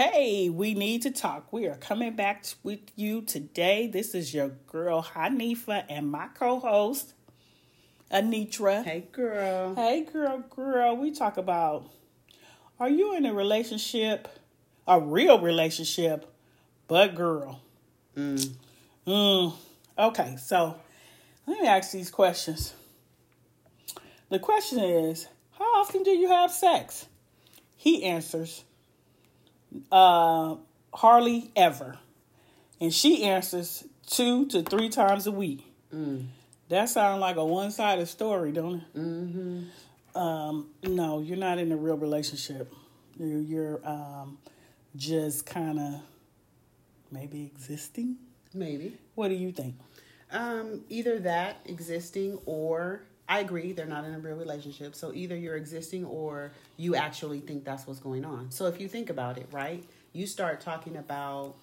Hey, we need to talk. We are coming back with you today. This is your girl Hanifa and my co-host Anitra. Hey, girl. Hey, girl, girl. We talk about are you in a relationship, a real relationship, but girl. Mm. Mm. Okay, so let me ask these questions. The question is, how often do you have sex? He answers, uh, hardly ever. And she answers two to three times a week. Mm. That sounds like a one sided story, don't it? Mm-hmm. Um, no, you're not in a real relationship. You're, you're um, just kind of maybe existing. Maybe. What do you think? Um, either that existing or I agree they're not in a real relationship. So either you're existing or you actually think that's what's going on. So if you think about it, right? You start talking about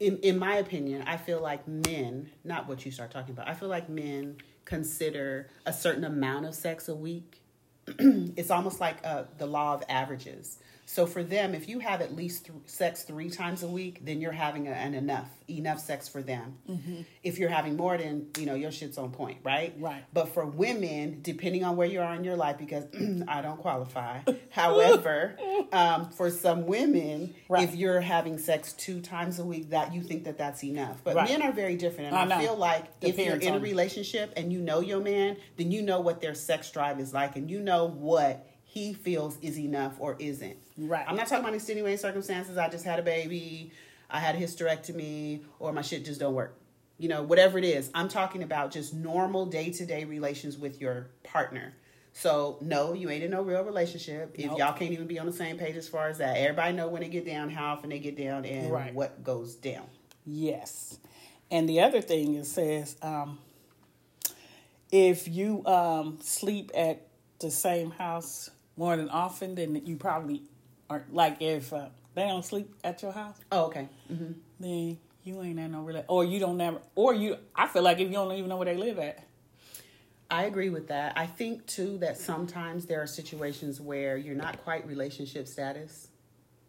in in my opinion, I feel like men, not what you start talking about. I feel like men consider a certain amount of sex a week. it's almost like uh, the law of averages. So for them, if you have at least th- sex three times a week, then you're having a, an enough enough sex for them. Mm-hmm. If you're having more, then you know your shit's on point, right? Right. But for women, depending on where you are in your life, because I don't qualify. However, um, for some women, Right. if you're having sex two times a week, that you think that that's enough. But Right. men are very different, and I I, feel like if you're in a relationship and you know your man, then you know what their sex drive is like, and you know what he feels is enough or isn't. Right. I'm not talking about extenuating circumstances. I just had a baby, I had a hysterectomy, or my shit just don't work. You know, whatever it is. I'm talking about just normal day to day relations with your partner. So no, you ain't in no real relationship. If Nope. y'all can't even be on the same page as far as that, everybody know when they get down, how often they get down, and Right. what goes down. Yes. And the other thing it says, um, if you um, sleep at the same house more than often, then you probably aren't like if uh, they don't sleep at your house, Oh, okay. hmm then you ain't at no rela or you don't never, or you. I feel like if you don't even know where they live at, I agree with that. I think too that sometimes there are situations where you're not quite relationship status,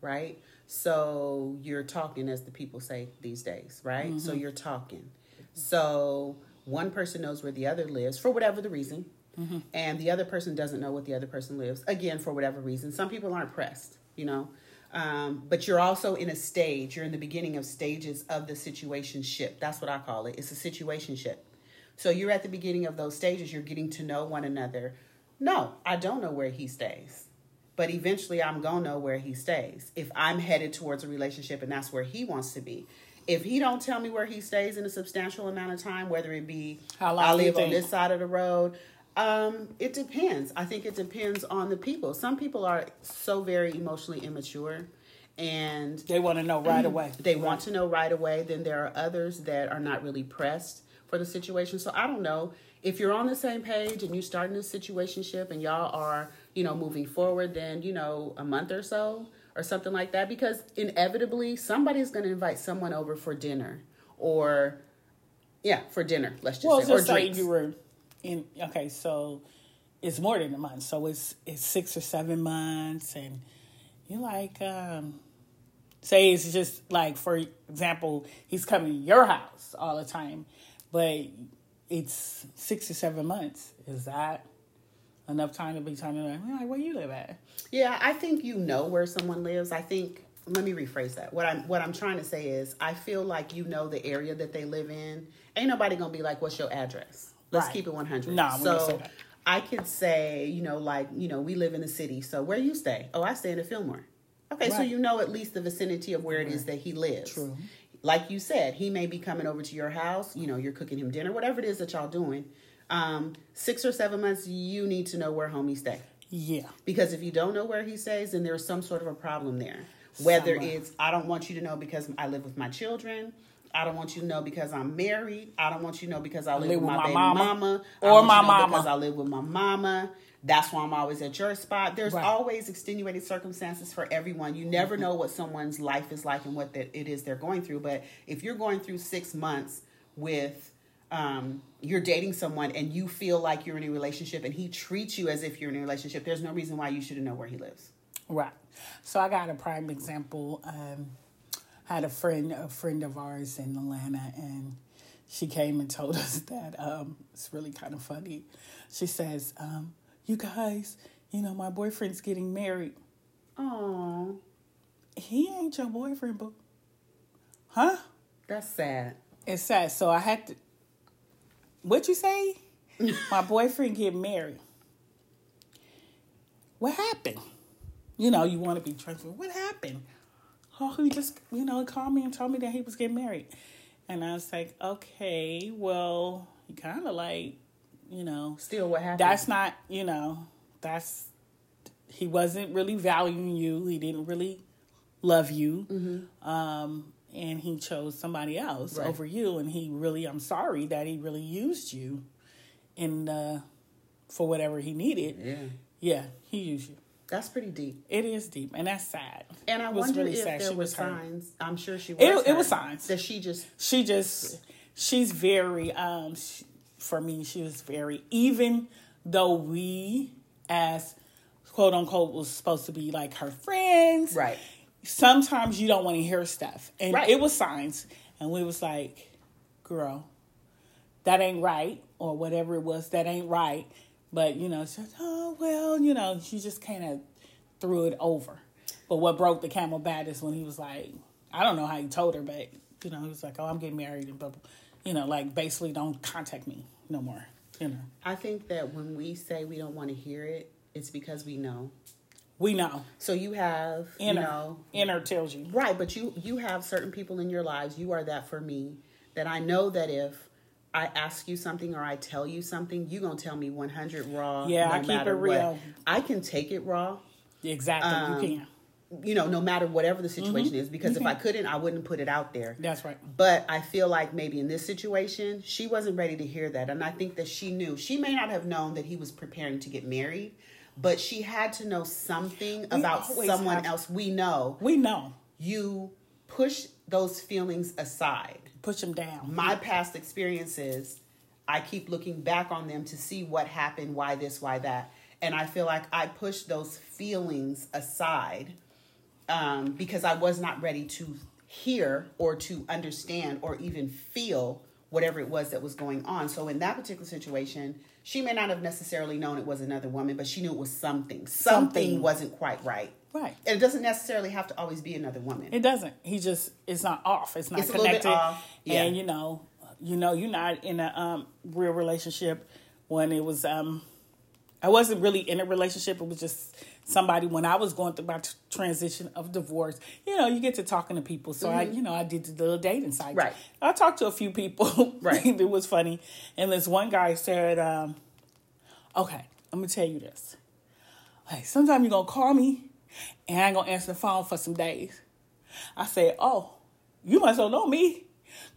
right? So you're talking, as the people say these days, right? So you're talking. So one person knows where the other lives for whatever the reason, and the other person doesn't know what the other person lives again for whatever reason. Some people aren't pressed, you know. Um, but you're also in a stage. You're in the beginning of stages of the situation ship. That's what I call it. It's a situation ship. So you're at the beginning of those stages, you're getting to know one another. No, I don't know where he stays. But eventually I'm going to know where he stays. If I'm headed towards a relationship and that's where he wants to be. If he don't tell me where he stays in a substantial amount of time, whether it be I live on this side of the road, um, it depends. I think it depends on the people. Some people are so very emotionally immature and they want to know right away. they want to know right away. Then there are others that are not really pressed for the situation. So I don't know if you're on the same page and you start in this situationship and y'all are, you know, moving forward. Then you know a month or so or something like that, because inevitably somebody's going to invite someone over for dinner or yeah, for dinner. Let's just Well, say or drinks. you were in. Okay, so it's more than a month. So it's it's six or seven months, and you're like, um, say it's just like, for example, he's coming to your house all the time, but it's six or seven months. Is that enough time to be talking like, like where you live at? Yeah, I think you know where someone lives. I think let me rephrase that. What I'm what I'm trying to say is I feel like you know the area that they live in. Ain't nobody gonna be like, What's your address? Let's Right. keep it one hundred. Nah, so. I could say, you know, like, you know, we live in the city. So where you stay? Oh, I stay in the Fillmore. Okay, so you know at least the vicinity of where it is that he lives. True. Like you said, he may be coming over to your house, you know, you're cooking him dinner, whatever it is that y'all doing. Um, six or seven months, you need to know where homie stay. Yeah, Because if you don't know where he stays, then there's some sort of a problem there. Whether Somewhere. it's I don't want you to know because I live with my children. I don't want you to know because I'm married. I don't want you to know because I live, with my, baby mama. mama. Or my mama. because I live with my mama. That's why I'm always at your spot. There's Right. always extenuating circumstances for everyone. You never know what someone's life is like and what that it is they're going through. But if you're going through six months with um, you're dating someone and you feel like you're in a relationship and he treats you as if you're in a relationship, there's no reason why you shouldn't know where he lives. Right. So I got a prime example. Um, had a friend, a friend of ours in Atlanta, and she came and told us that um, it's really kind of funny. She says, um, "You guys, you know, my boyfriend's getting married. Oh, He ain't your boyfriend, boo. Huh? that's sad. It's sad. So I had to. What you say? My boyfriend get married. What happened? You know, you want to be transparent. What happened? Oh, he just, you know, called me and told me that he was getting married. And I was like, okay, well, he kind of like, you know, Still, what happened? that's not, you know, that's, he wasn't really valuing you. He didn't really love you. Um, and he chose somebody else Mm-hmm. Right. over you. And he really, I'm sorry that he really used you in, uh, for whatever he needed. yeah, Yeah, he used you. That's pretty deep. It is deep, and that's sad. And I was wonder really if sad. there She was hurt. signs. I'm sure she was. It- it was hurt, signs. that she just she just she's very um sh for me she was very even though we as quote unquote was supposed to be like her friends right. sometimes you don't want to hear stuff and Right. it was signs and we was like girl that ain't right or whatever it was that ain't right but you know she said oh well you know she just kind of threw it over but what broke the camel back is when he was like i don't know how he told her but you know he was like oh i'm getting married and blah, blah. you know like basically don't contact me no more you know I think that when we say we don't want to hear it, it's because we know. we know So you have, you know, inner tells you right, but you you have certain people in your lives. You are that for me. That I know that if I ask you something or I tell you something, you gonna tell me 100 raw. Yeah, no I keep it real. What. I can take it raw. exactly Um, you can You know, no matter whatever the situation Mm-hmm. is, because if I couldn't, I wouldn't put it out there. that's right But I feel like maybe in this situation, she wasn't ready to hear that. And I think that she knew. She may not have known that he was preparing to get married, but she had to know something about someone have- else. We know we know you push those feelings aside. Push them down My past experiences, I keep looking back on them to see what happened, why this, why that. And I feel like I pushed those feelings aside um, because I was not ready to hear or to understand or even feel whatever it was that was going on. So in that particular situation, she may not have necessarily known it was another woman, but she knew it was something. Something, Something. wasn't quite right. right And it doesn't necessarily have to always be another woman. It doesn't. He just it's not off. It's not It's connected. yeah. And you know, you know, you're not in a um, real relationship when it was. um I wasn't really in a relationship. It was just somebody when I was going through my t- transition of divorce. You know, you get to talking to people. So I, you know, I did the little dating site. Mm-hmm. Right. I talked to a few people. Right. it was funny. And this one guy said, um, "Okay, I'm gonna tell you this. Like, sometime you're gonna call me, and I ain't gonna answer the phone for some days." I said, "Oh, you must well know me,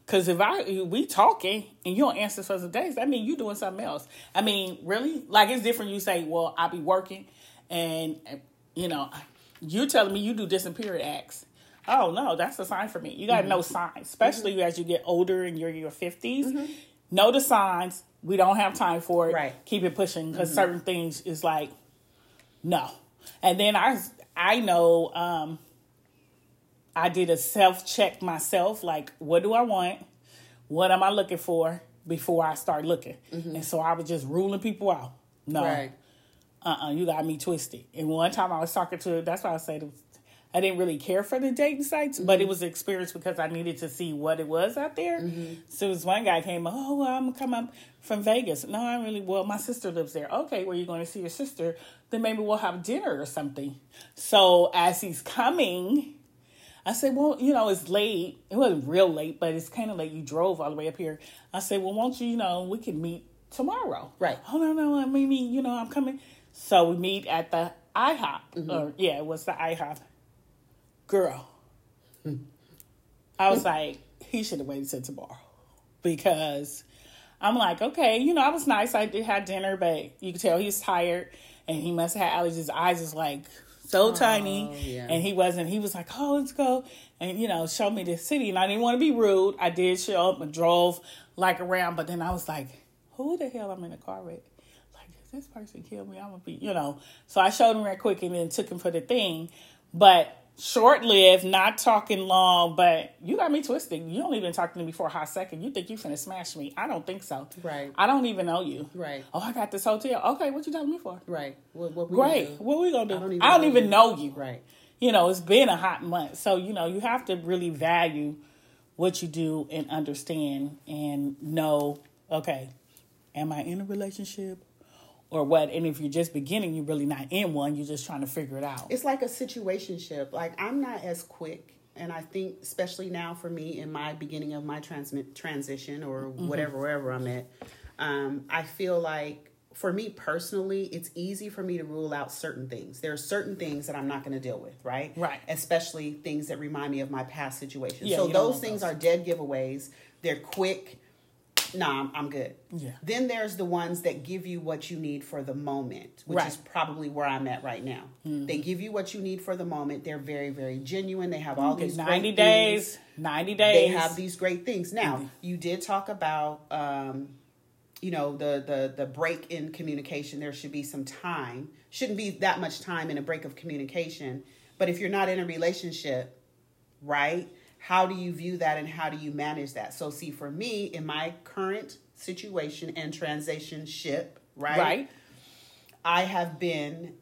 cause if I we talking and you don't answer for some days, that mean you doing something else. I mean, really? Like it's different. You say, well, I be working, and you know, you telling me you do disappearing acts. Oh no, that's a sign for me. You gotta know mm-hmm. signs, especially mm-hmm. as you get older and you're in your 50s Know mm-hmm. the signs. We don't have time for it. Right. Keep it pushing because certain things is like no. And then I I know um I did a self check myself like what do I want? What am I looking for before I start looking? And so I was just ruling people out. No. Right. Uh-uh, you got me twisted. And one time I was talking to that's why I said I didn't really care for the dating sites, but it mm-hmm. was an experience because I needed to see what it was out there. Mm-hmm. So this one guy came, oh, well, I'm coming up from Vegas. No, I really, well, my sister lives there. Okay, well, you're going to see your sister. Then maybe we'll have dinner or something. So as he's coming, I said, well, you know, it's late. It wasn't real late, but it's kind of late. You drove all the way up here. I said, well, won't you, you know, we can meet tomorrow. Right. Oh, no, no, I mean, you know, I'm coming. So we meet at the IHOP. Mm-hmm. Or, yeah, it was the IHOP. Girl. I was like, he should have waited till tomorrow. Because I'm like, okay, you know, I was nice. I did have dinner, but you could tell he was tired and he must have had allergies. His eyes is like so oh, tiny. yeah. And he wasn't, he was like, oh, let's go. And, you know, show me the city. And I didn't want to be rude. I did show up and drove like around, but then I was like, who the hell I'm in the car with? This person killed me, I'm gonna be, you know. So I showed him real quick and then took him for the thing. But short lived, not talking long, but you got me twisted. You don't even talk to me for a hot second. You think you finna smash me. I don't think so. Right. I don't even know you. Right. Oh, I got this hotel. Okay, what you telling me for? Right. What, what we Great. gonna do? What we gonna do? I don't even I don't know even you. know you. Right. You know, it's been a hot month. So, you know, you have to really value what you do and understand and know, okay, am I in a relationship or what? And if you're just beginning, you're really not in one. You're just trying to figure it out. It's like a situationship. Like I'm not as quick, and I think especially now for me in my beginning of my transmit transition or whatever wherever I'm at, um, I feel like for me personally, it's easy for me to rule out certain things. There are certain things that I'm not going to deal with, right? Right. Especially things that remind me of my past situations. Yeah, so those things those. are dead giveaways. They're quick. Nah, I'm, I'm good. Yeah. Then there's the ones that give you what you need for the moment, which Right. is probably where I'm at right now. They give you what you need for the moment. They're very, very genuine. They have all these 90 great things. days. 90 days. They have these great things. Now, Mm-hmm. you did talk about, um, you know, the the the break in communication. There should be some time. Shouldn't be that much time in a break of communication. But if you're not in a relationship, right? How do you view that and how do you manage that? So, see, for me, in my current situation and transition ship, right? Right. I have been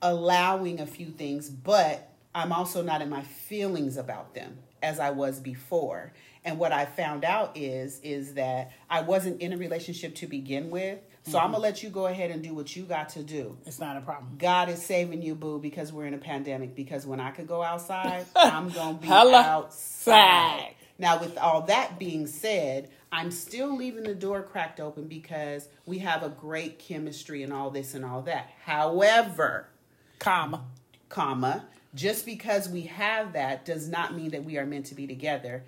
allowing a few things, but I'm also not in my feelings about them as I was before. And what I found out is is that I wasn't in a relationship to begin with. So I'm gonna mm-hmm. let you go ahead and do what you got to do. It's not a problem. God is saving you, boo, because we're in a pandemic. Because when I could go outside, I'm gonna be Hello. outside. Now, with all that being said, I'm still leaving the door cracked open because we have a great chemistry and all this and all that. However, Comma. comma, just because we have that does not mean that we are meant to be together.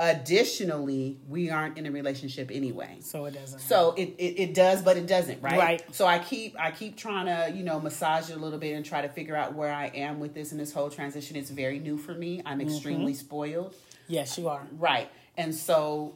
Additionally, we aren't in a relationship anyway. So it doesn't. So it, it, it does, but it doesn't, right? Right. So I keep I keep trying to you know massage it a little bit and try to figure out where I am with this and this whole transition. It's very new for me. I'm mm-hmm. extremely spoiled, yes, you are. right? And so,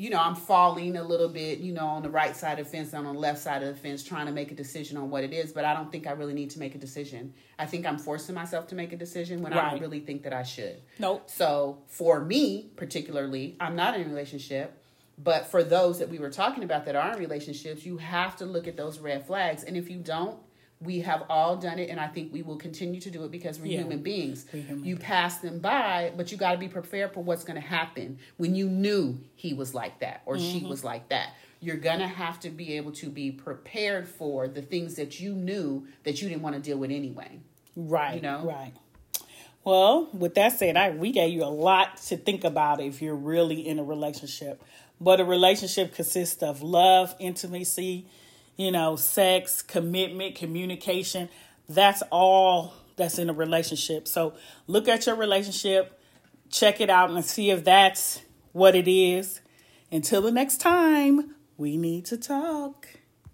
you know, I'm falling a little bit, you know, on the right side of the fence, and on the left side of the fence, trying to make a decision on what it is. But I don't think I really need to make a decision. I think I'm forcing myself to make a decision when I don't really think that I should. Nope. So for me, particularly, I'm not in a relationship. But for those that we were talking about that are in relationships, you have to look at those red flags. And if you don't, we have all done it, and I think we will continue to do it because we're Yeah. human beings. We're human you pass them by, but you got to be prepared for what's going to happen when you knew he was like that or she Mm-hmm. was like that. You're going to have to be able to be prepared for the things that you knew that you didn't want to deal with anyway. Right. You know? Right. Well, with that said, I we gave you a lot to think about if you're really in a relationship. But a relationship consists of love, intimacy, you know, sex, commitment, communication. That's all that's in a relationship. So look at your relationship, check it out, and see if that's what it is. Until the next time, we need to talk.